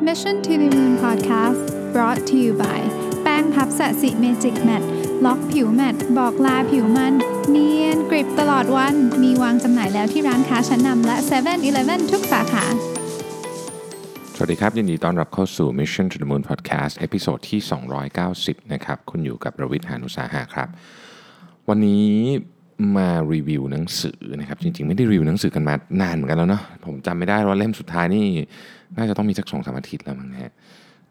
Mission to the Moon Podcast brought to you by แป้งพัฟศศิ Magic Matte ล็อกผิว matte บอกลาผิวมัน เนียนกริบตลอดวัน มีวางจำหน่ายแล้วที่ร้านค้าชั้นนำและ7 e เ e ่ e อทุกสาขา สวัสดีครับ ยินดีต้อนรับเข้าสู่ Mission to the Moon Podcast episode ที่ 290 นะครับ คุณอยู่กับรวิศ หาญอุตสาหะครับ วันนี้ มารีวิวหนังสือนะครับจริงๆ ไม่ได้รีวิวหนังสือกันมานานเหมือนกันแล้วเนาะผมจำไม่ได้ว่าเล่มสุดท้ายนี่น่าจะต้องมีสักสองสามอาทิตย์แล้วมั้งฮะ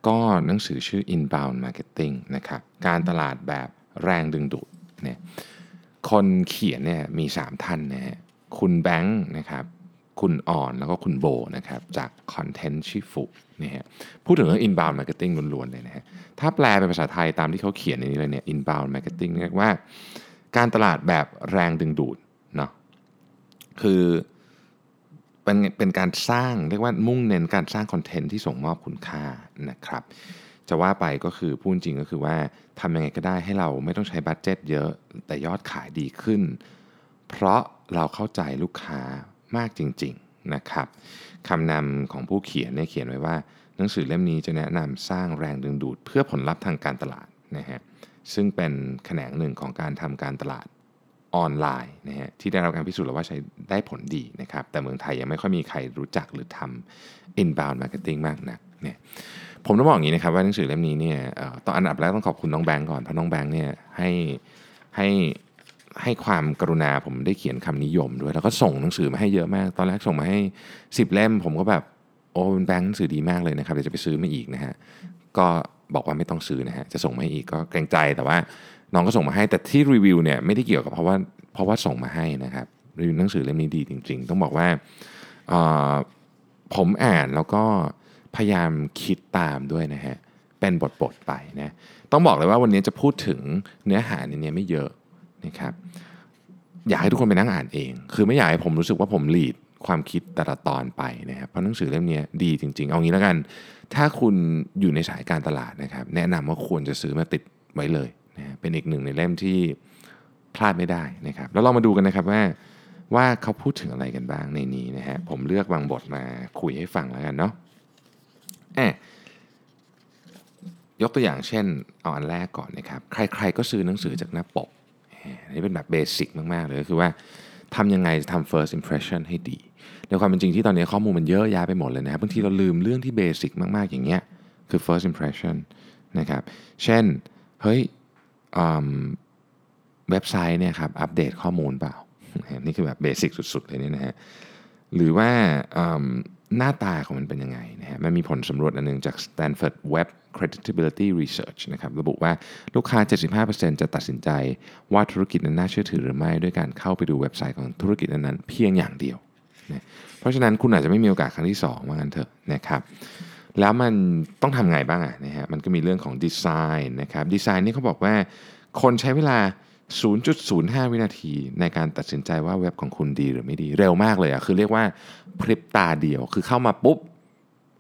ก็หนังสือชื่อ Inbound Marketing นะครับการตลาดแบบแรงดึงดูดเนี่ยคนเขียนเนี่ยมี 3 ท่านนะฮะคุณแบงค์นะครับคุณอ่อนแล้วก็คุณโบนะครับจากคอนเทนต์ชิฟุนี่ฮะพูดถึงเรื่อง inbound marketing ล้วนๆเลยนะฮะถ้าแปลเป็นภาษาไทยตามที่เขาเขียนในนี้เลยเนี่ย inbound marketing เรียกว่า การตลาดแบบแรงดึงดูดเนาะคือเป็นเป็นการสร้างเรียกว่ามุ่งเน้นการสร้าง content ที่ส่งมอบคุณค่านะครับ จะว่าไปก็คือพูดจริงก็คือว่าทำยังไงก็ได้ให้เราไม่ต้องใช้ budget เยอะแต่ยอดขายดีขึ้น เพราะเราเข้าใจลูกค้ามากจริง ๆนะครับคำนำของผู้เขียนเนี่ยเขียนไว้ว่า หนังสือเล่มนี้จะแนะนำสร้างแรงดึงดูด เพื่อผลลัพธ์ทางการตลาดนะฮะ ซึ่งเป็นแขนงหนึ่งของการทำการตลาดออนไลน์นะฮะที่ได้รับการพิสูจน์แล้วว่าใช้ได้ผลดีนะครับ แต่เมืองไทยยังไม่ค่อยมีใครรู้จักหรือทำ inbound marketing มากนักเนี่ยผมต้องบอกอย่างนี้นะครับว่าหนังสือเล่มนี้เนี่ยตอนอันดับแรกต้องขอบคุณน้องแบงก์ก่อนเพราะน้องแบงก์เนี่ยให้ให้ให้ความกรุณาผมได้เขียนคำนิยมด้วย แล้วก็ส่งหนังสือมาให้เยอะมาก ตอนแรกส่งมาให้ 10 เล่ม ผมก็แบบโอ้เป็นแบงค์หนังสือดีมากเลยนะครับเดี๋ยวจะไปซื้อมาอีกนะฮะ ก็บอกว่าไม่ต้องซื้อนะฮะจะส่งมาให้อีกก็เกรงใจแต่ว่าน้องก็ส่งมาให้แต่ที่รีวิวเนี่ยไม่ได้เกี่ยวกับเพราะว่าเพราะว่าส่งมาให้นะครับรีวิวหนังสือเล่มนี้ดีจริง ๆ ต้องบอกว่าผมอ่านแล้วก็พยายามคิดตามด้วยนะฮะเป็นบทๆไปนะต้องบอกเลยว่าวันนี้จะพูดถึงเนื้อหาในนี้ไม่เยอะนะครับอยากให้ทุกคนไปนั่งอ่านเอง คือไม่อยากให้ผมรู้สึกว่าผมหลีดความคิดแต่ละตอนไปนะครับเพราะหนังสือเล่มนี้ดีจริง ๆ เอางี้แล้วกัน ถ้าคุณอยู่ในสายการตลาดนะครับ แนะนำว่าควรจะซื้อมาติดไว้เลยนะเป็นอีกหนึ่งในเล่มที่พลาดไม่ได้นะครับ แล้วเรามาดูกันนะครับว่าว่าเขาพูดถึงอะไรกันบ้างในนี้นะฮะผมเลือกบางบทมาคุยให้ฟังแล้วกันเนาะยกตัวอย่างเช่นเอาอันแรกก่อนนะครับ ใครๆก็ซื้อหนังสือจากหน้าปกนี่เป็นแบบเบสิกมากๆเลยก็คือว่าทำยังไงจะทำ first impression ให้ดี ในความเป็นจริงที่ตอนนี้ข้อมูลมันเยอะแยะไปหมดเลยนะครับบางทีเราลืมเรื่องที่เบสิกมาก ๆ อย่างเงี้ยคือ first impression นะครับ เช่น เฮ้ยเว็บไซต์เนี่ยครับอัปเดตข้อมูลเปล่า นี่คือแบบเบสิกสุด ๆ เลยนี่นะฮะหรือว่าหน้าตาของมันเป็นยังไงนะฮะมันมีผลสำรวจอันนึงจาก Stanford Web Credibility Research นะครับระบุว่าลูกค้า 75%จะตัดสินใจว่าธุรกิจนั้นน่าเชื่อถือหรือไม่ ด้วยการเข้าไปดูเว็บไซต์ของธุรกิจนั้นเพียงอย่างเดียว นะเพราะฉะนั้นคุณอาจจะไม่มีโอกาสครั้งที่2ว่างั้นเถอะนะครับแล้วมันต้องทำไงบ้างอะนะฮะมันก็มีเรื่องของดีไซน์นะครับดีไซน์นี่เขาบอกว่า คนใช้เวลา 0.05 วินาที ในการตัดสินใจว่าเว็บของคุณดีหรือไม่ดีเร็วมากเลยอะคือเรียกว่าพริบตาเดียวคือเข้ามาปุ๊บ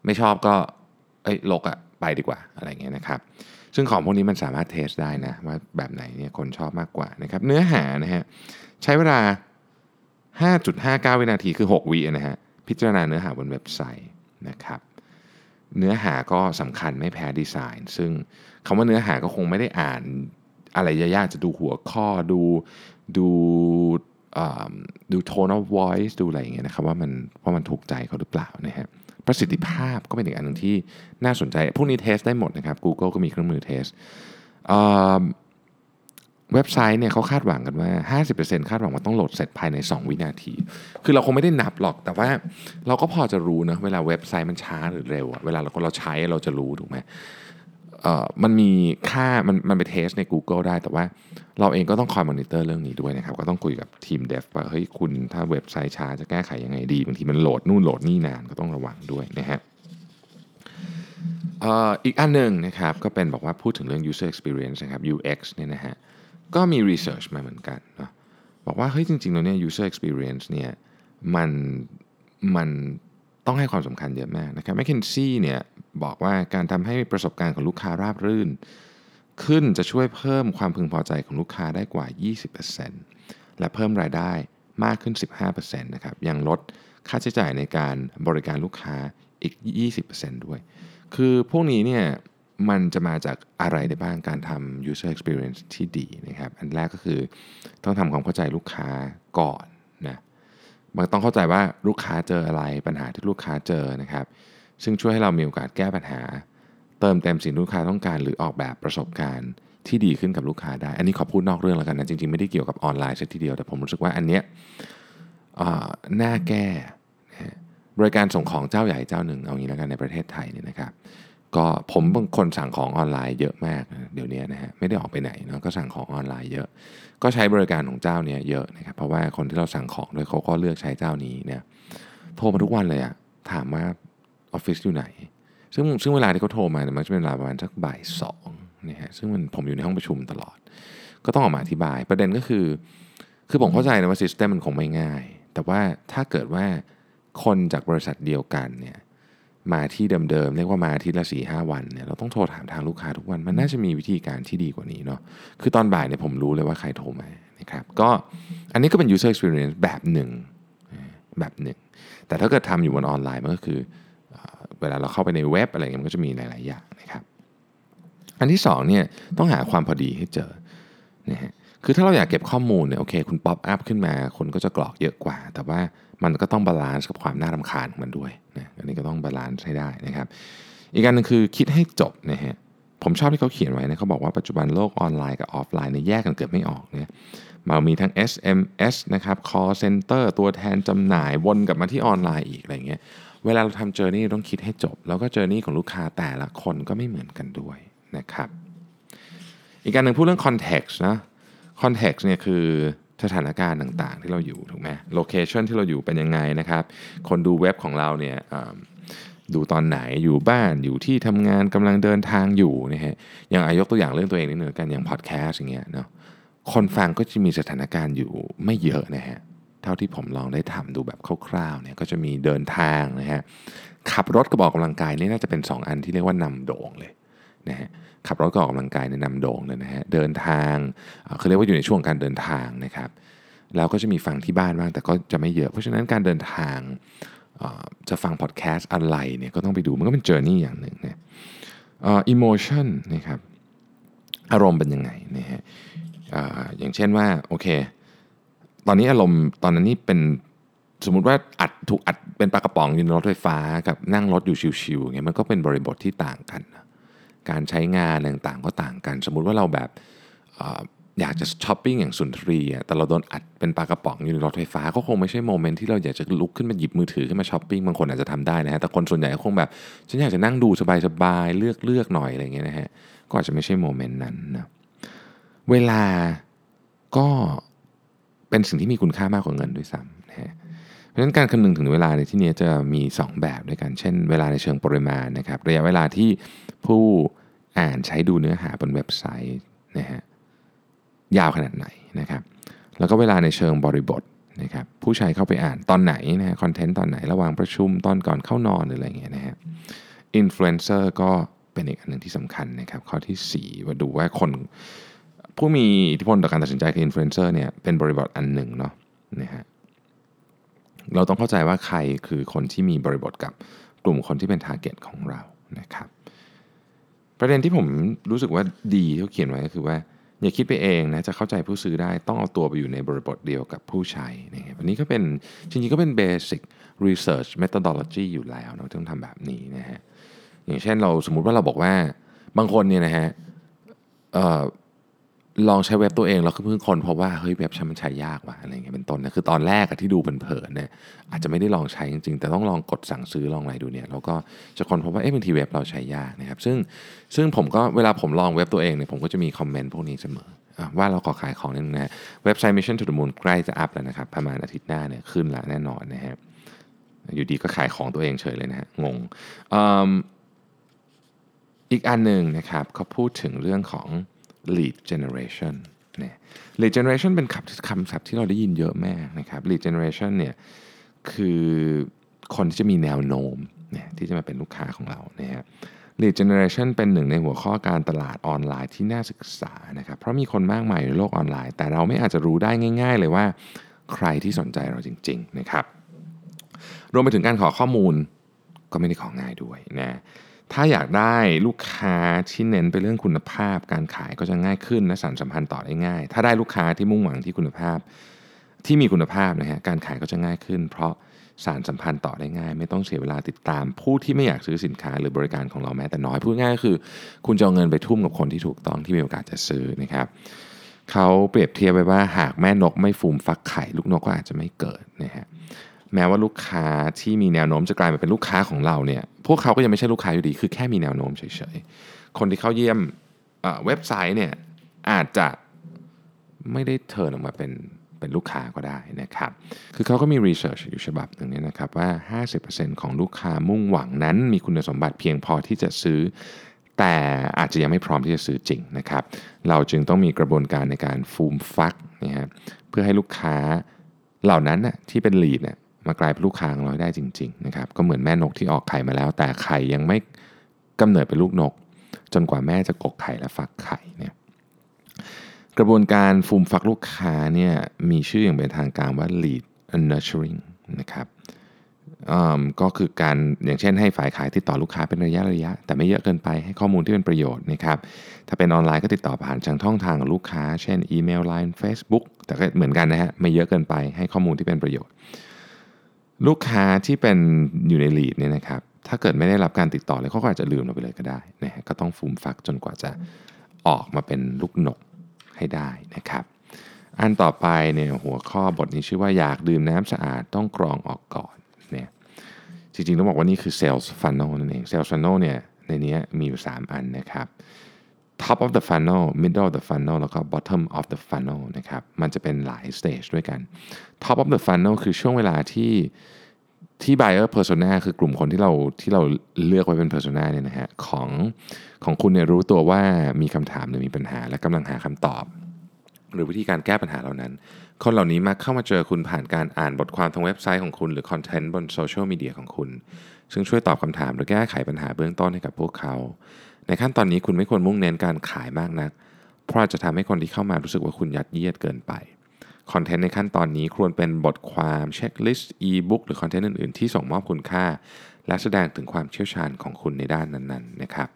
ไม่ชอบก็เอ้ยลกอะไปดีกว่าอะไรเงี้ยนะครับซึ่งของพวกนี้มันสามารถเทสได้นะว่าแบบไหนเนี่ยคนชอบมากกว่านะครับเนื้อหานะฮะใช้เวลา 5.59 วินาทีคือ 6วินะฮะ พิจารณาเนื้อหาบนเว็บไซต์นะครับ เนื้อหาก็สำคัญไม่แพ้ดีไซน์ ซึ่งคำว่าเนื้อหาก็คงไม่ได้อ่านอะไรยากๆจะดูหัวข้อดูดูดู tone of voice ดูอะไรอย่างเงี้ยนะครับว่ามันว่ามันถูกใจเขาหรือเปล่านะฮะประสิทธิภาพก็เป็นอีกอันหนึ่งที่น่าสนใจ พวกนี้ test ได้หมดนะครับ Google ก็มีเครื่องมือ test เว็บไซต์เนี่ยเขาคาดหวังกันว่า 50%คาดหวังว่าต้องโหลดเสร็จภายใน 2 วินาที คือเราคงไม่ได้นับหรอก แต่ว่าเราก็พอจะรู้นะเวลาเว็บไซต์มันช้าหรือเร็วเวลาเราเราใช้เราจะรู้ถูกไหมเออมันมีค่ามันมันไป test ใน Google ได้ แต่ว่าเราเองก็ต้องคอยมอนิเตอร์เรื่องนี้ด้วยนะครับ ก็ต้องคุยกับทีมเดฟว่าเฮ้ยคุณถ้าเว็บไซต์ช้าจะแก้ไขยังไงดี บางทีมันโหลดนู่นโหลดนี่นานก็ต้องระวังด้วยนะฮะอีกอันหนึ่งนะครับก็เป็นบอกว่าพูดถึงเรื่อง user experience นะครับ UX เนี่ยนะฮะ ก็มี research มาเหมือนกันนะบอกว่าเฮ้ยจริงๆแล้วเนี่ย user experience เนี่ยมันมันต้องให้ความสำคัญเยอะมากนะครับแมคเคนซี่เนี่ยบอกว่าการทำให้ประสบการณ์ของลูกค้าราบรื่น ขึ้นจะช่วยเพิ่มความพึงพอใจของลูกค้าได้กว่า 20%และเพิ่มรายได้มากขึ้น 15%นะครับยังลดค่าใช้จ่ายในการบริการลูกค้าอีก 20%ด้วย คือพวกนี้เนี่ย มันจะมาจากอะไรได้บ้างการทำ user experience ที่ดีนะครับ อันแรกก็คือต้องทำความเข้าใจลูกค้าก่อนนะมันต้องเข้าใจว่าลูกค้าเจออะไรปัญหาที่ลูกค้าเจอนะครับ ซึ่งช่วยให้เรามีโอกาสแก้ปัญหา เติมเต็มสิ่งที่ลูกค้าต้องการ หรือออกแบบประสบการณ์ที่ดีขึ้นกับลูกค้าได้ อันนี้ขอพูดนอกเรื่องแล้วกันนะจริงๆไม่ได้เกี่ยวกับออนไลน์ซะทีเดียวแต่ผมรู้สึกว่าอันเนี้ยน่าแก้บริการส่งของเจ้าใหญ่เจ้าหนึ่งเอางี้แล้วกันในประเทศไทยเนี่ยนะครับ ก็ผมบางคนสั่งของออนไลน์เยอะมากเดี๋ยวนี้นะฮะไม่ได้ออกไปไหนเนาะก็สั่งของออนไลน์เยอะ ก็ใช้บริการของเจ้าเนี่ยเยอะนะครับเพราะว่าคนที่เราสั่งของด้วยเขาก็เลือกใช้เจ้านี้เนี่ยโทรมาทุกวันเลยอะถามว่าออฟฟิศอยู่ไหน ซึ่งซึ่งเวลาที่เขาโทรมาเนี่ยมันจะเป็นเวลาประมาณสักบ่ายสองนะฮะซึ่งมันผมอยู่ในห้องประชุมตลอด ก็ต้องออกมาอธิบาย ประเด็นก็คือ คือผมเข้าใจนะว่าซิสเต็มมันคงไม่ง่าย แต่ว่าถ้าเกิดว่าคนจากบริษัทเดียวกันเนี่ย มาที่เดิมๆเรียกว่ามาที่ละสี่ห้าวันเนี่ยเราต้องโทรถามทางลูกค้าทุกวันมันน่าจะมีวิธีการที่ดีกว่านี้เนาะคือตอนบ่ายเนี่ยผมรู้เลยว่าใครโทรมานะครับก็อันนี้ก็เป็น user experience แบบหนึ่งแบบหนึ่ง แต่ถ้าเกิดทำอยู่บนออนไลน์มันก็คือเวลาเราเข้าไปในเว็บอะไรเงี้ยมันก็จะมีหลาย ๆ อย่างนะครับ อันที่2เนี่ยต้องหาความพอดีให้เจอนะฮะ คือถ้าเราอยากเก็บข้อมูลเนี่ยโอเค คุณ pop up ขึ้นมา คนก็จะกรอกเยอะกว่า แต่ว่ามันก็ต้อง balance กับความน่ารำคาญของมันด้วยนะอันนี้ก็ต้อง balance ให้ได้นะครับ อีกการนึงคือคิดให้จบนะฮะผมชอบที่เขาเขียนไว้นะเขาบอกว่าปัจจุบันโลกออนไลน์กับออฟไลน์เนี่ยแยกกันเกือบไม่ออกเนี่ยมันมีทั้ง SMS นะครับ call center ตัวแทนจำหน่ายวนกลับมาที่ออนไลน์อีกอะไรเงี้ยเวลาเราทำ journey ต้องคิดให้จบ แล้วก็ journey ของลูกค้าแต่ละคนก็ไม่เหมือนกันด้วยนะครับ อีกการหนึ่งพูดเรื่อง context นะ context เนี่ยคือสถานการณ์ต่างๆ ที่เราอยู่ถูกไหม location ที่เราอยู่เป็นยังไงนะครับ คนดูเว็บของเราเนี่ยดูตอนไหนอยู่บ้านอยู่ที่ทำงานกำลังเดินทางอยู่นะฮะอย่างอายกตัวอย่างเรื่องตัวเองนิดนึงกันอย่างพอดแคสต์อย่างเงี้ยเนาะคนฟังก็จะมีสถานการณ์อยู่ไม่เยอะนะฮะเท่าที่ผมลองได้ทำดูแบบคร่าวๆเนี่ยก็จะมีเดินทางนะฮะขับรถกับออกกำลังกายนี่น่าจะเป็น 2 อันที่เรียกว่านำโด่งเลยนะฮะ ขับรถก็ออกกำลังกายในนำโด่งเลยนะฮะเดินทางเขาเรียกว่าอยู่ในช่วงการเดินทางนะครับแล้วก็จะมีฟังที่บ้านบ้างแต่ก็จะไม่เยอะ เพราะฉะนั้นการเดินทางจะฟังพอดแคสต์อะไรเนี่ยก็ต้องไปดูมันก็เป็น journey อย่างหนึ่งนะ emotion นะครับอารมณ์เป็นยังไงนะฮะอย่างเช่นว่าโอเค ตอนนี้อารมณ์ตอนนั้นนี่เป็นสมมุติว่าอัดถูกอัดเป็นปลากระป๋องอยู่ในรถไฟฟ้ากับนั่งรถอยู่ชิวๆเงี้ยมันก็เป็นบริบทที่ต่างกัน การใช้งานต่างๆ ก็ต่างกัน สมมุติว่าเราแบบอยากจะช้อปปิ้งอย่างสุนทรีอะแต่เราโดนอัดเป็นปลากระป๋องอยู่ในรถไฟฟ้าก็คงไม่ใช่ moment ที่เราอยากจะลุกขึ้นมาหยิบมือถือขึ้นมาช้อปปิ้งบางคนอาจจะทำได้นะฮะแต่คนส่วนใหญ่ก็คงแบบฉันอยากจะนั่งดูสบายๆเลือกเลือกหน่อยอะไรเงี้ยนะฮะก็อาจจะไม่ใช่โมเมนต์นั้นนะเวลาก็เป็นสิ่งที่มีคุณค่ามากกว่าเงินด้วยซ้ำนะฮะเราะฉะนั้นการคำนึงถึงเวลาในที่นี้จะมี 2 แบบด้วยกัน เช่น เวลาในเชิงปริมาณนะครับ ระยะเวลาที่ผู้อ่านใช้ดูเนื้อหาบนเว็บไซต์นะฮะยาวขนาดไหนนะครับ แล้วก็เวลาในเชิงบริบทนะครับผู้ใช้เข้าไปอ่านตอนไหนนะฮะคอนเทนต์ตอนไหนระหว่างประชุมตอนก่อนเข้านอนหรืออะไรเงี้ยนะฮะอินฟลูเอนเซอร์ก็เป็นอีกอันหนึ่งที่สำคัญนะครับ ข้อที่4ว่าดูว่าคนผู้มีอิทธิพลต่อการตัดสินใจคืออินฟลูเอนเซอร์เนี่ยเป็นบริบทอันหนึ่งเนาะนะฮะ เราต้องเข้าใจว่าใครคือคนที่มีบริบทกับกลุ่มคนที่เป็น target ของเรานะครับประเด็นที่ผมรู้สึกว่าดีที่เขาเขียนไว้ก็คือว่า อย่าคิดไปเองนะจะเข้าใจผู้ซื้อได้ต้องเอาตัวไปอยู่ในบริบทเดียวกับผู้ใช้นะครับอันนี้ก็เป็นจริงๆก็เป็น basic research methodology อยู่แล้วเนาต้องทำแบบนี้นะฮะอย่างเช่นเราสมมุติว่าเราบอกว่าบางคนเนี่ยนะฮะ ลองใช้เว็บตัวเองแล้วก็เพิ่งคนพบว่าเฮ้ยเว็บใช้มันใช้ยากว่ะอะไรเงี้ยเป็นต้นนะคือตอนแรกที่ดูเผินๆเนี่ยอาจจะไม่ได้ลองใช้จริงๆ แต่ต้องลองกดสั่งซื้อลองอะไรดูเนี่ยเราก็จะคนพบว่าเอ๊ะบางทีเว็บเราใช้ยากนะครับซึ่งซึ่งผมก็เวลาผมลองเว็บตัวเองเนี่ยผมก็จะมีคอมเมนต์พวกนี้เสมอว่าเราขอขายของนึงนะเว็บไซต์ Mission to the Moon ใกล้จะอัพแล้วนะครับประมาณอาทิตย์หน้าเนี่ยขึ้นล้วแน่นอนนะฮะอยู่ดีก็ขายของตัวเองเฉยเลยนะฮะงงอีกอันหนึ่งนะครับเขาพูดถึงเรื่องของ lead generation เนี่ย lead generation เป็นคำคำศัพท์ที่เราได้ยินเยอะแม่นะครับ lead generation เนี่ยคือคนที่จะมีแนวโน้มเนี่ยที่จะมาเป็นลูกค้าของเรานะฮะ lead generation เป็นหนึ่งในหัวข้อการตลาดออนไลน์ที่น่าศึกษานะครับเพราะมีคนมากมายในโลกออนไลน์ แต่เราไม่อาจจะรู้ได้ง่าย ๆ เลยว่าใครที่สนใจเราจริง ๆ นะครับ รวมไปถึงการขอข้อมูลก็ไม่ได้ของ่ายด้วยนะ ถ้าอยากได้ลูกค้าที่เน้นไปเรื่องคุณภาพ การขายก็จะง่ายขึ้นและสานสัมพันธ์ต่อได้ง่าย ถ้าได้ลูกค้าที่มุ่งหวังที่คุณภาพ ที่มีคุณภาพนะฮะการขายก็จะง่ายขึ้น เพราะสารสัมพันธ์ต่อได้ง่าย ไม่ต้องเสียเวลาติดตาม ผู้ที่ไม่อยากซื้อสินค้าหรือบริการของเราแม้แต่น้อยพูดง่ายก็คือ คุณจะเอาเงินไปทุ่มกับคนที่ถูกต้องที่มีโอกาสจะซื้อนะครับเขาเปรียบเทียบไว้ว่าหากแม่นกไม่ฟูมฟักไข่ลูกนกก็อาจจะไม่เกิดนะฮะแม้ว่าลูกค้าที่มีแนวโน้มจะกลายมาเป็นลูกค้าของเราเนี่ย พวกเขาก็ยังไม่ใช่ลูกค้าอยู่ดี คือแค่มีแนวโน้มเฉยๆ คนที่เข้าเยี่ยมเว็บไซต์เนี่ยอาจจะไม่ได้เทิร์นออกมาเป็นเป็นลูกค้าก็ได้นะครับ คือเขาก็มีรีเสิร์ชอยู่ฉบับหนึ่งเนี่ยนะครับว่า 50%ของลูกค้ามุ่งหวังนั้น มีคุณสมบัติเพียงพอที่จะซื้อ แต่อาจจะยังไม่พร้อมที่จะซื้อจริงนะครับ เราจึงต้องมีกระบวนการในการฟูมฟักนะฮะเพื่อให้ลูกค้าเหล่านั้นน่ะที่เป็นลีดเนี่ย มากลายเป็นลูกค้างเราได้จริงๆนะครับก็เหมือนแม่นกที่ออกไข่มาแล้ว แต่ไข่ยังไม่กำเนิดเป็นลูกนก จนกว่าแม่จะกกไข่และฟักไข่เนี่ยกระบวนการฟูมฟักลูกค้าเนี่ยมีชื่ออย่างเป็นทางการว่า lead nurturing นะครับก็คือการอย่างเช่นให้ฝ่ายขายติดต่อลูกค้าเป็นระยะระยะ แต่ไม่เยอะเกินไปให้ข้อมูลที่เป็นประโยชน์นะครับถ้าเป็นออนไลน์ก็ติดต่อผ่านช่องทางของลูกค้า เช่นอีเมลไลน์ Facebook แต่ก็เหมือนกันนะฮะไม่เยอะเกินไปให้ข้อมูลที่เป็นประโยชน์ ลูกค้าที่เป็นอยู่ในลีดเนี่ยนะครับถ้าเกิดไม่ได้รับการติดต่อเลยเขาก็อาจจะลืมเราไปเลยก็ได้นะฮะก็ต้องฟูมฟักจนกว่าจะออกมาเป็นลูกนกให้ได้นะครับ อันต่อไปเนี่ยหัวข้อบทนี้ชื่อว่าอยากดื่มน้ำสะอาดต้องกรองออกก่อนเนี่ยจริงๆต้องบอกว่านี่คือ sales funnel นั่นเอง sales funnel เนี่ยในนี้มีอยู่ 3 อันนะครับ top of the funnel middle of the funnel แล้วก็ bottom of the funnel นะครับ มันจะเป็นหลาย stage ด้วยกัน top of the funnel คือช่วงเวลาที่ที่ buyer persona คือกลุ่มคนที่เราที่เราเลือกไว้เป็น persona เนี่ยนะฮะของของคุณเนี่ยรู้ตัวว่ามีคำถามหรือมีปัญหา และกำลังหาคำตอบ หรือวิธีการแก้ปัญหาเหล่านั้น คนเหล่านี้มาเข้ามาเจอคุณผ่านการอ่านบทความทางเว็บไซต์ของคุณ หรือคอนเทนต์บนโซเชียลมีเดียของคุณ ซึ่งช่วยตอบคำถามหรือแก้ไขปัญหาเบื้องต้นให้กับพวกเขา ในขั้นตอนนี้คุณไม่ควรมุ่งเน้นการขายมากนัก เพราะจะทำให้คนที่เข้ามารู้สึกว่าคุณยัดเยียดเกินไป คอนเทนต์ในขั้นตอนนี้ควรเป็นบทความเช็คลิสต์อีบุ๊กหรือคอนเทนต์อื่นๆ ที่ส่งมอบคุณค่า และแสดงถึงความเชี่ยวชาญของคุณในด้านนั้นๆนะครับ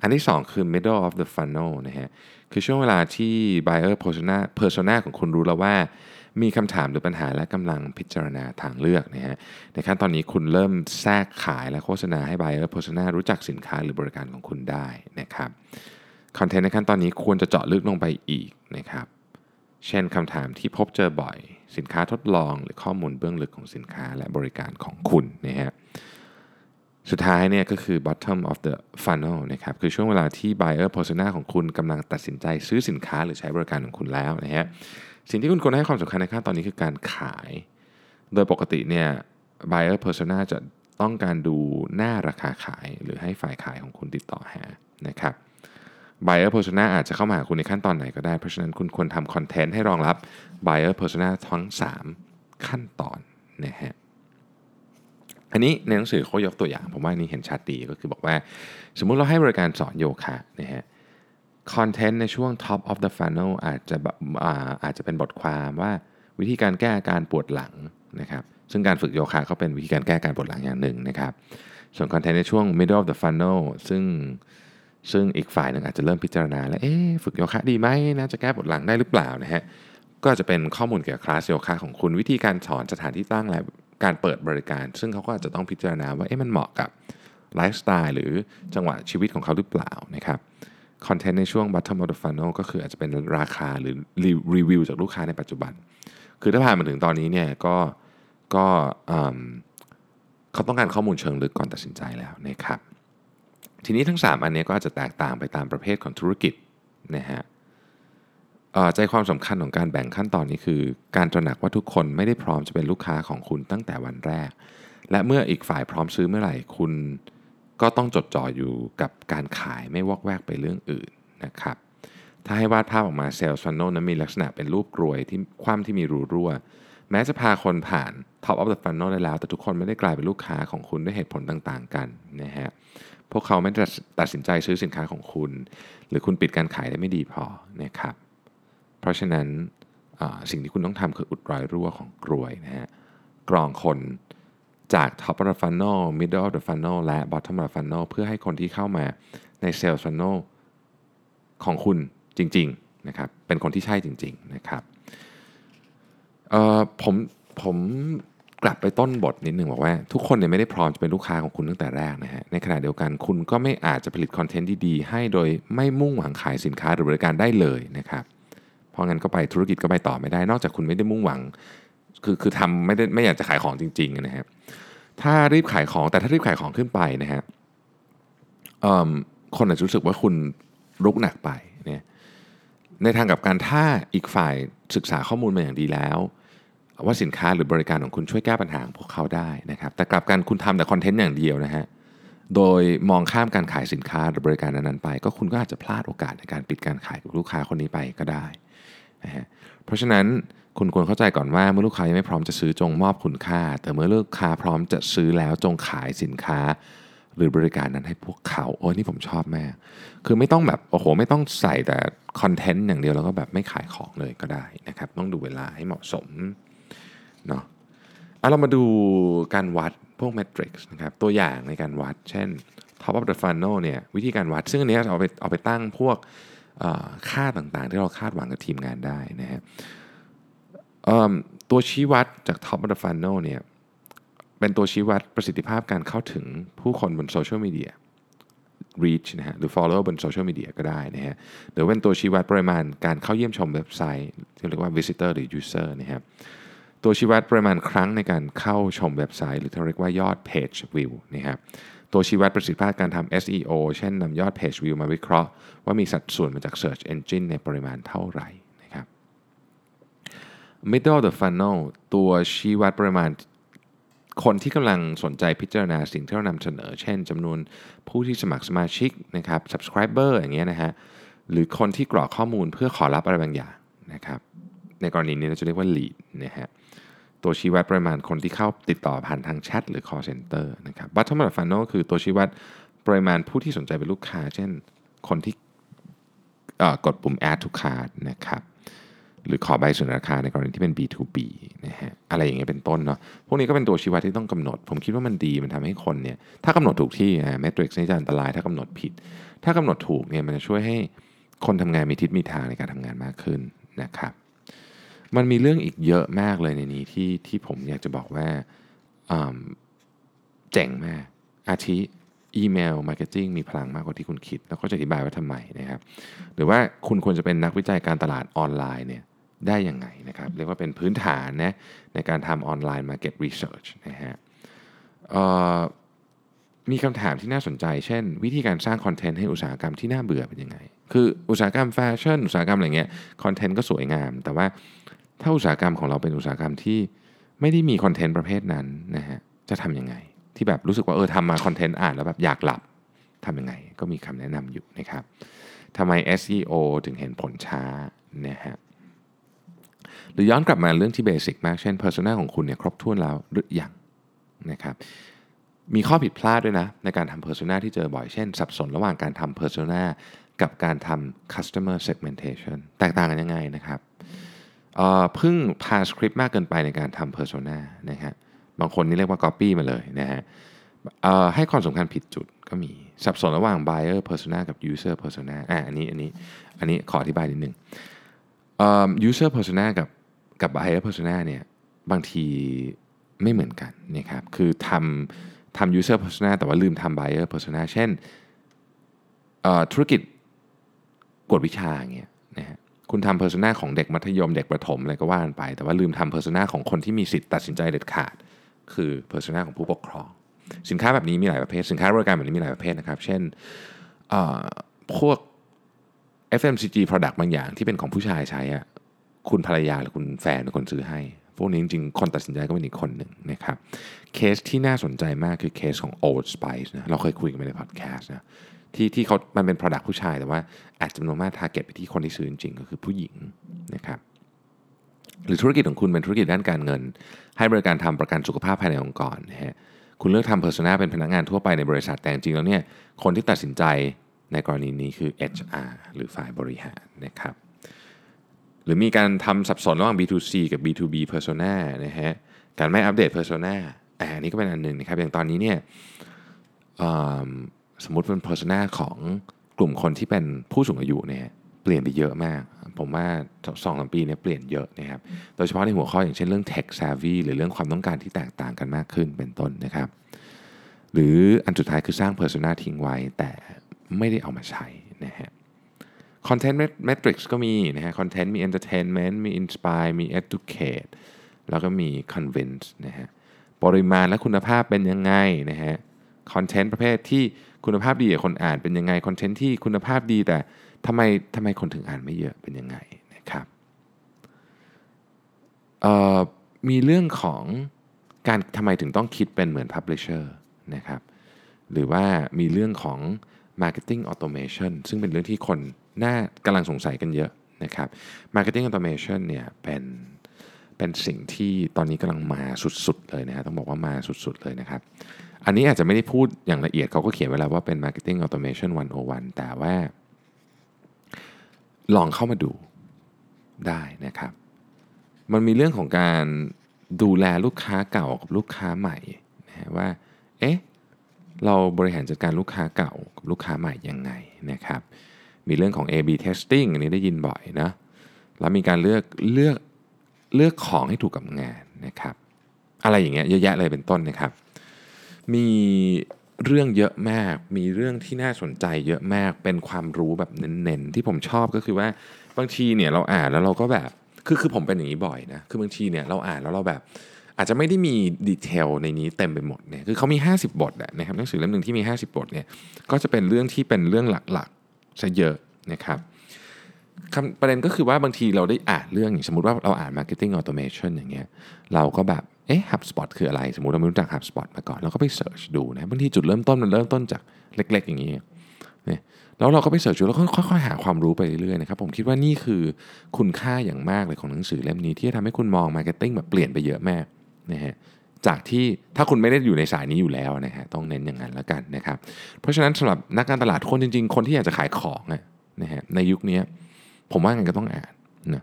อันที่ 2 คือ middle of the funnel นะฮะ คือช่วงเวลาที่ buyer persona persona ของคุณรู้แล้วว่า มีคำถามหรือปัญหาและกำลังพิจารณาทางเลือกนะฮะในขั้นตอนนี้คุณเริ่มแทรกขายและโฆษณาให้ buyer persona รู้จักสินค้าหรือบริการของคุณได้นะครับคอนเทนต์ในขั้นตอนนี้ควรจะเจาะลึกลงไปอีกนะครับเช่นคำถามที่พบเจอบ่อย สินค้าทดลอง หรือข้อมูลเบื้องลึกของสินค้าและบริการของคุณนะฮะสุดท้ายเนี่ยก็คือ bottom of the funnel นะครับคือช่วงเวลาที่ buyer persona ของคุณกำลังตัดสินใจซื้อสินค้าหรือใช้บริการของคุณแล้วนะฮะ สิ่งที่คุณควรให้ความสำคัญในขั้นตอนนี้คือการขาย โดยปกติเนี่ย buyer persona จะต้องการดูหน้าราคาขาย หรือให้ฝ่ายขายของคุณติดต่อหานะครับ buyer persona อาจจะเข้ามาหาคุณในขั้นตอนไหนก็ได้ เพราะฉะนั้นคุณควรทำคอนเทนต์ให้รองรับ buyer persona ทั้ง 3 ขั้นตอนนะฮะอันนี้ในหนังสือเขายกตัวอย่าง ผมว่านี่เห็นชัดดีก็คือบอกว่า สมมุติเราให้บริการสอนโยคะนะฮะ คอนเทนต์ในช่วง top of the funnel อาจจะอาอาจจะเป็นบทความว่าวิธีการแก้อาการปวดหลังนะครับซึ่งการฝึกโยคะก็เป็นวิธีการแก้การปวดหลังอย่างหนึ่งนะครับ ส่วนคอนเทนต์ในช่วง middle of the funnel ซึ่งซึ่งอีกฝ่ายหนึ่งอาจจะเริ่มพิจารณาแล้วเอ๊ฝึกโยคะดีไหมนะจะแก้ปวดหลังได้หรือเปล่านะฮะก็จะเป็นข้อมูลเกี่ยวกับคลาสโยคะของคุณวิธีการสอนสถานที่ตั้งและการเปิดบริการ ซึ่งเขาก็อาจจะต้องพิจารณาว่าเอ๊ะมันเหมาะกับไลฟ์สไตล์หรือจังหวะชีวิตของเขาหรือเปล่านะครับ คอนเทนต์ในช่วง bottom of the funnel ก็คืออาจจะเป็นราคาหรือรีวิวจากลูกค้าในปัจจุบัน คือถ้าผ่านมาถึงตอนนี้เนี่ยก็ก็เขาต้องการข้อมูลเชิงลึกก่อนตัดสินใจแล้วนะครับ ทีนี้ทั้ง 3 อันนี้ก็อาจจะแตกต่างไปตามประเภทของธุรกิจนะฮะใจความสำคัญของการแบ่งขั้นตอนนี้คือ การตระหนักว่าทุกคนไม่ได้พร้อมจะเป็นลูกค้าของคุณตั้งแต่วันแรก และเมื่ออีกฝ่ายพร้อมซื้อเมื่อไหร่คุณ ก็ต้องจดจ่ออยู่กับการขายไม่วอกแวกไปเรื่องอื่นนะครับ ถ้าให้วาดภาพออกมาเซลล์ฟันโนนั้นมีลักษณะเป็นรูปกรวยที่คว่ำที่มีรูรั่ว แม้จะพาคนผ่าน top of the funnel ได้แล้ว แต่ทุกคนไม่ได้กลายเป็นลูกค้าของคุณด้วยเหตุผลต่างๆ กันนะฮะพวกเขาไม่ตัดสินใจซื้อสินค้าของคุณ หรือคุณปิดการขายได้ไม่ดีพอนะครับ เพราะฉะนั้นสิ่งที่คุณต้องทำคืออุดรอยรั่วของกรวยนะฮะกรองคน จาก top of the funnel middle of the funnel และ bottom of the funnel เพื่อให้คนที่เข้ามาใน sales funnel ของคุณจริงๆนะครับเป็นคนที่ใช่จริงๆนะครับเอ่อผมผมกลับไปต้นบทนิดหนึ่งบอกว่า ทุกคนเนี่ยไม่ได้พร้อมจะเป็นลูกค้าของคุณตั้งแต่แรกนะฮะในขณะเดียวกันคุณก็ไม่อาจจะผลิตคอนเทนต์ดีๆให้โดยไม่มุ่งหวังขายสินค้าหรือบริการได้เลยนะครับเพราะงั้นก็ไปธุรกิจก็ไปต่อไม่ได้ นอกจากคุณไม่ได้มุ่งหวัง คือคือทำไม่ได้ไม่อยากจะขายของจริงๆนะครับถ้ารีบขายของแต่ถ้ารีบขายของขึ้นไปนะฮะคนอาจจะรู้สึกว่าคุณรุกหนักไปเนี่ยในทางกับการถ้าอีกฝ่ายศึกษาข้อมูลมาอย่างดีแล้ว ว่าสินค้าหรือบริการของคุณช่วยแก้ปัญหาของพวกเขาได้นะครับ แต่กลับกันคุณทำแต่คอนเทนต์อย่างเดียวนะฮะโดยมองข้ามการขายสินค้าหรือบริการนั้นๆไป ก็คุณก็อาจจะพลาดโอกาสในการปิดการขายกับลูกค้าคนนี้ไปก็ได้นะฮะเพราะฉะนั้น คุณควรเข้าใจก่อนว่าเมื่อลูกค้ายังไม่พร้อมจะซื้อจงมอบคุณค่า แต่เมื่อลูกค้าพร้อมจะซื้อแล้วจงขายสินค้า หรือบริการนั้นให้พวกเขาโอ้ยนี่ผมชอบมากคือไม่ต้องแบบโอ้โหไม่ต้องใส่แต่คอนเทนต์อย่างเดียวแล้วก็แบบไม่ขายของเลยก็ได้นะครับต้องดูเวลาให้เหมาะสมเนาะเอาเรามาดูการวัดพวกเมทริกซ์นะครับตัวอย่างในการวัด เช่น top of the funnel เนี่ยวิธีการวัด ซึ่งอันนี้เอาไปเอาไปตั้งพวกค่าต่างๆ ที่เราคาดหวังกับทีมงานได้นะฮะ ตัวชี้วัดจาก top of the funnel เนี่ยเป็นตัวชี้วัดประสิทธิภาพการเข้าถึงผู้คนบนโซเชียลมีเดีย reach นะฮะหรือ follow บนโซเชียลมีเดียก็ได้นะฮะหรือเป็นตัวชี้วัดปริมาณการเข้าเยี่ยมชมเว็บไซต์ที่เรียกว่า visitor หรือ user นะครับตัวชี้วัดปริมาณครั้งในการเข้าชมเว็บไซต์ หรือที่เรียกว่ายอด page view นะครับตัวชี้วัดประสิทธิภาพการทำ SEO เช่นนำยอด page view มาวิเคราะห์ ว่ามีสัดส่วนมาจาก search engine ในปริมาณเท่าไหร่ middle of the funnel ตัวชี้วัดปริมาณคนที่กำลังสนใจพิจารณาสิ่งที่เรานำเสนอ เช่นจำนวนผู้ที่สมัครสมาชิกนะครับ subscriber อย่างเงี้ยนะฮะ หรือคนที่กรอกข้อมูลเพื่อขอรับอะไรบางอย่างนะครับ ในกรณีนี้เราจะเรียกว่า lead นะฮะ ตัวชี้วัดปริมาณคนที่เข้าติดต่อผ่านทางแชทหรือ call center นะครับ bottom of the funnel คือตัวชี้วัดปริมาณผู้ที่สนใจเป็นลูกค้า เช่น คนที่กดปุ่ม add to cart นะครับ หรือขอใบเสนอราคาในกรณีที่เป็น B2B นะฮะอะไรอย่างเงี้ยเป็นต้นเนาะพวกนี้ก็เป็นตัวชี้วัดที่ต้องกำหนด ผมคิดว่ามันดีมันทำให้คนเนี่ยถ้ากำหนดถูกที่นะเมทริกซ์นี่จะอันตรายถ้ากำหนดผิด ถ้ากำหนดถูกเนี่ยมันจะช่วยให้คนทำงานมีทิศมีทางในการทำงานมากขึ้นนะครับมันมีเรื่องอีกเยอะมากเลยในนี้ที่ที่ผมอยากจะบอกว่าเจ๋งมาก อาทิ email marketing มีพลังมากกว่าที่คุณคิด แล้วก็จะอธิบายว่าทำไมนะครับ หรือว่าคุณควรจะเป็นนักวิจัยการตลาดออนไลน์เนี่ย ได้ยังไงนะครับเรียกว่าเป็นพื้นฐานนะในการทำออนไลน์ market research นะฮะมีคำถามที่น่าสนใจ เช่น วิธีการสร้างคอนเทนต์ให้อุตสาหกรรมที่น่าเบื่อเป็นยังไง คืออุตสาหกรรมแฟชั่นอุตสาหกรรมอะไรเงี้ยคอนเทนต์ก็สวยงาม แต่ว่าถ้าอุตสาหกรรมของเราเป็นอุตสาหกรรมที่ไม่ได้มีคอนเทนต์ประเภทนั้นนะฮะจะทำยังไง ที่แบบรู้สึกว่าเออทำมาคอนเทนต์อ่านแล้วแบบอยากหลับทำยังไง ก็มีคำแนะนำอยู่นะครับทำไม SEO ถึงเห็นผลช้านะฮะ รือย้อนกลับมาเรื่องที่เบสิกมาก เช่น Persona ของคุณเนี่ยครบถ้วนแล้วหรือยังนะครับมีข้อผิดพลาดด้วยนะ ในการทำ Persona ที่เจอบ่อยเช่น สับสนระหว่างการทำ Persona กับการทำ Customer Segmentation แตกต่างกันยังไงนะครับเอ่อเพึ่งพาสคริปต์มากเกินไปในการทำ Persona นะฮะบางคนนี่เรียกว่า Copy มาเลยนะฮะอ่อให้ความสำคัญผิดจุดก็มีสับสนระหว่าง Buyer Persona กับ User Persona อะอันนี้อันนี้อันนี้ขออธิบายนิดนึงอ่อ User Persona กับ กับ Buyer Persona เนี่ยบางทีไม่เหมือนกันนะครับคือทำทำ User Persona แต่ว่าลืมทำ Buyer Persona เช่นเอ่อธุรกิจกวดวิชาอย่างเงี้ยนะฮะคุณทำ Persona ของเด็กมัธยมเด็กประถมอะไรก็ว่ากันไป แต่ว่าลืมทำ Persona ของคนที่มีสิทธิ์ตัดสินใจเด็ดขาด คือ Persona ของผู้ปกครอง สินค้าแบบนี้มีหลายประเภท สินค้าบริการแบบนี้มีหลายประเภทนะครับ เช่นเอ่อพวก FMCG product บางอย่างที่เป็นของผู้ชายใช้อะ คุณภรรยาหรือคุณแฟนเป็นคนซื้อให้ พวกนี้จริงๆ คนตัดสินใจก็เป็นอีกคนหนึ่งนะครับ เคสที่น่าสนใจมากคือเคสของ Old Spice นะ เราเคยคุยกันไปในพอดแคสต์นะ ที่ที่เขามันเป็น product ผู้ชาย แต่ว่าอาจจำนวนมาก target ไปที่คนที่ซื้อจริงๆ ก็คือผู้หญิงนะครับ หรือธุรกิจของคุณเป็นธุรกิจด้านการเงิน ให้บริการทำประกันสุขภาพภายในองค์กรนะฮะ คุณเลือกทำ persona เป็นพนักงานทั่วไปในบริษัท แต่จริงๆ แล้วเนี่ย คนที่ตัดสินใจในกรณีนี้คือ HR หรือฝ่ายบริหารนะครับ รือมีการทำสับสนระหว่าง B2C กับ B2B persona นะฮะการไม่อัปเดต persona อ่าอันนี้ก็เป็นอันหนึ่งนะครับ อย่างตอนนี้เนี่ยสมมติเป็น persona ของกลุ่มคนที่เป็นผู้สูงอายุเนี่ยเปลี่ยนไปเยอะมาก ผมว่าสองสามปีเนี่ยเปลี่ยนเยอะนะครับ โดยเฉพาะในหัวข้ออย่างเช่นเรื่อง tech savvy หรือเรื่องความต้องการที่แตกต่างกันมากขึ้นเป็นต้นนะครับ หรืออันสุดท้ายคือสร้าง persona ทิ้งไว้แต่ไม่ได้เอามาใช้นะฮะ content metrics ก็มีนะฮะ content มี entertainment มี inspire มี educate แล้วก็มี convince นะฮะปริมาณและคุณภาพเป็นยังไงนะฮะ content ประเภทที่คุณภาพดีกับคนอ่านเป็นยังไง content ที่คุณภาพดีแต่ทำไมทำไมคนถึงอ่านไม่เยอะเป็นยังไงนะครับมีเรื่องของการทำไมถึงต้องคิดเป็นเหมือน publisher นะครับหรือว่ามีเรื่องของ marketing automation ซึ่งเป็นเรื่องที่คน น่ากำลังสงสัยกันเยอะนะครับ marketing automation เนี่ยเป็นเป็นสิ่งที่ตอนนี้กำลังมาสุดๆเลยนะฮะต้องบอกว่ามาสุดๆเลยนะครับ อันนี้อาจจะไม่ได้พูดอย่างละเอียดเขาก็เขียนไว้แล้วว่าเป็น marketing automation 101 แต่ว่า ลองเข้ามาดูได้นะครับ มันมีเรื่องของการดูแลลูกค้าเก่ากับลูกค้าใหม่นะว่า เอ๊ะ เราบริหารจัดการลูกค้าเก่ากับลูกค้าใหม่ยังไงนะครับ มีเรื่องของ A/B testing อันนี้ได้ยินบ่อยนะแล้วมีการเลือกเลือกเลือกของให้ถูกกับงานนะครับ อะไรอย่างเงี้ยเยอะแยะเลยเป็นต้นนะครับ มีเรื่องเยอะมาก มีเรื่องที่น่าสนใจเยอะมาก เป็นความรู้แบบเน้นๆ ที่ผมชอบก็คือว่าบางทีเนี่ยเราอ่านแล้วเราก็แบบ คือคือผมเป็นอย่างนี้บ่อยนะ คือบางทีเนี่ยเราอ่านแล้วเราแบบ อาจจะไม่ได้มีดีเทลในนี้เต็มไปหมดเนี่ย คือเขามี 50 บทนะครับหนังสือเล่มหนึ่งที่มี 50 บทเนี่ย ก็จะเป็นเรื่องที่เป็นเรื่องหลัก ซะเยอะนะครับคำประเด็นก็คือว่าบางทีเราได้อ่านเรื่องอย่างสมมติว่าเราอ่าน marketing automation อย่างเงี้ยเราก็แบบเอ๊ะ HubSpot คืออะไร สมมติเราไม่รู้จัก HubSpot มาก่อนเราก็ไป search ดูนะบางทีจุดเริ่มต้นมันเริ่มต้นจากเล็ก ๆ อย่างนี้เนี่ยแล้วเราก็ไป search ดูแล้วก็ค่อยๆหาความรู้ไปเรื่อยๆนะครับผมคิดว่านี่คือคุณค่าอย่างมากเลยของหนังสือเล่มนี้ที่จะทำให้คุณมอง marketing แบบเปลี่ยนไปเยอะมากนะฮะ จากที่ถ้าคุณไม่ได้อยู่ในสายนี้อยู่แล้วนะฮะต้องเน้นอย่างนั้นแล้วกันนะครับ เพราะฉะนั้นสำหรับนักการตลาดคนจริง ๆ คนที่อยากจะขายของนะฮะในยุคนี้ผมว่าไงก็ต้องอ่านนะ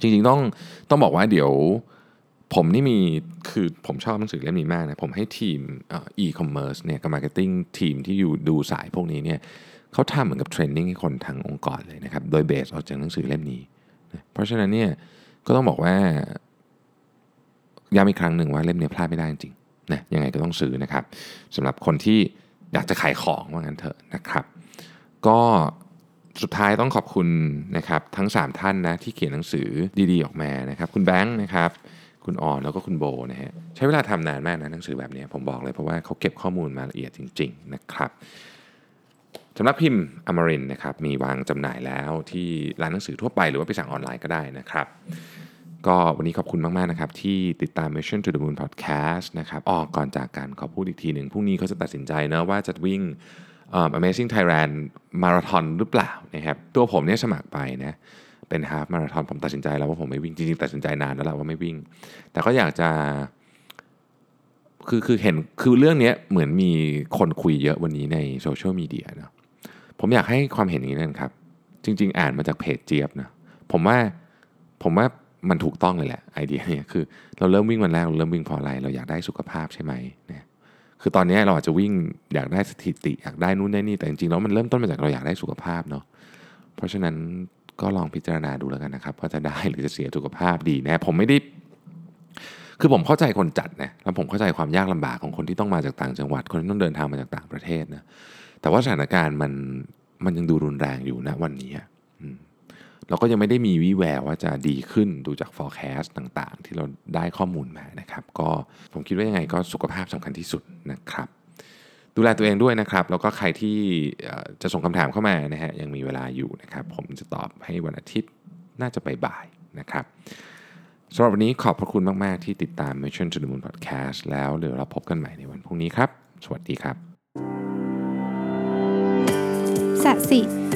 จริงๆต้องต้องบอกว่าเดี๋ยวผมนี่มีคือผมชอบหนังสือเล่มนี้มากนะผมให้ทีมอีคอมเมิร์ซเนี่ยกับ marketing ทีมที่อยู่ดูสายพวกนี้เนี่ยเขาทำเหมือนกับ training ให้คนทางองค์กรเลยนะครับ โดย base ออกจากหนังสือเล่มนี้นะเพราะฉะนั้นเนี่ยก็ต้องบอกว่า ย้ำอีกครั้งหนึ่งว่าเล่มนี้พลาดไม่ได้จริงๆนะยังไงก็ต้องซื้อนะครับสำหรับคนที่อยากจะขายของว่างั้นเถอะนะครับ ก็สุดท้ายต้องขอบคุณนะครับทั้ง 3 ท่านนะที่เขียนหนังสือดีๆออกมานะครับ คุณแบงค์นะครับ คุณอ่อนแล้วก็คุณโบนะฮะใช้เวลาทำนานมากนะหนังสือแบบนี้ผมบอกเลยเพราะว่าเขาเก็บข้อมูลมาละเอียดจริง ๆ นะครับสำหรับพิมพ์อมรินนะครับมีวางจำหน่ายแล้วที่ร้านหนังสือทั่วไปหรือว่าไปสั่งออนไลน์ก็ได้นะครับ ก็วันนี้ขอบคุณมาก ๆ นะครับ ที่ติดตาม Mission to the Moon Podcast นะครับออกก่อนจากกันขอพูดอีกทีหนึ่งพรุ่งนี้เขาจะตัดสินใจนะว่าจะวิ่ง Amazing Thailand Marathon หรือเปล่านะครับตัวผมเนี่ยสมัครไปนะเป็นฮาฟมาราธอนผมตัดสินใจแล้วว่าผมไม่วิ่งจริงๆตัดสินใจนานแล้วแหละว่าไม่วิ่ง แต่ก็อยากจะคือคือเห็นคือเรื่องนี้เหมือนมีคนคุยเยอะวันนี้ในโซเชียลมีเดียนะผมอยากให้ความเห็นอย่างนี้นะครับ จริง ๆ อ่านมาจากเพจเจี๊ยบนะผมว่าผมว่า มันถูกต้องเลยแหละไอเดียเนี่ยคือเราเริ่มวิ่งวันแรกเราเริ่มวิ่งเพราะอะไร เราอยากได้สุขภาพใช่ไหมเนี่ยคือตอนนี้เราอาจจะวิ่งอยากได้สถิติอยากได้นู่นได้นี่แต่จริงๆแล้วมันเริ่มต้นมาจากเราอยากได้สุขภาพเนาะเพราะฉะนั้นก็ลองพิจารณาดูแล้วกันนะครับว่าจะได้หรือจะเสียสุขภาพดีนะผมไม่ได้คือผมเข้าใจคนจัดนะแล้วผมเข้าใจความยากลำบากของคนที่ต้องมาจากต่างจังหวัด คนที่ต้องเดินทางมาจากต่างประเทศนะแต่ว่าสถานการณ์มันมันยังดูรุนแรงอยู่นะวันนี้ เราก็ยังไม่ได้มีวิแววว่าจะดีขึ้นดูจาก forecast ต่างๆ ที่เราได้ข้อมูลมานะครับ ก็ผมคิดว่ายังไงก็สุขภาพสำคัญที่สุดนะครับ ดูแลตัวเองด้วยนะครับ แล้วก็ใครที่จะส่งคำถามเข้ามานะฮะยังมีเวลาอยู่นะครับ ผมจะตอบให้วันอาทิตย์น่าจะไปบ่ายนะครับสำหรับวันนี้ขอบพระคุณมาก ๆ ที่ติดตาม Mission to the Moon Podcast แล้วเดี๋ยวเราพบกันใหม่ในวันพรุ่งนี้ครับ สวัสดีครับ สัสิ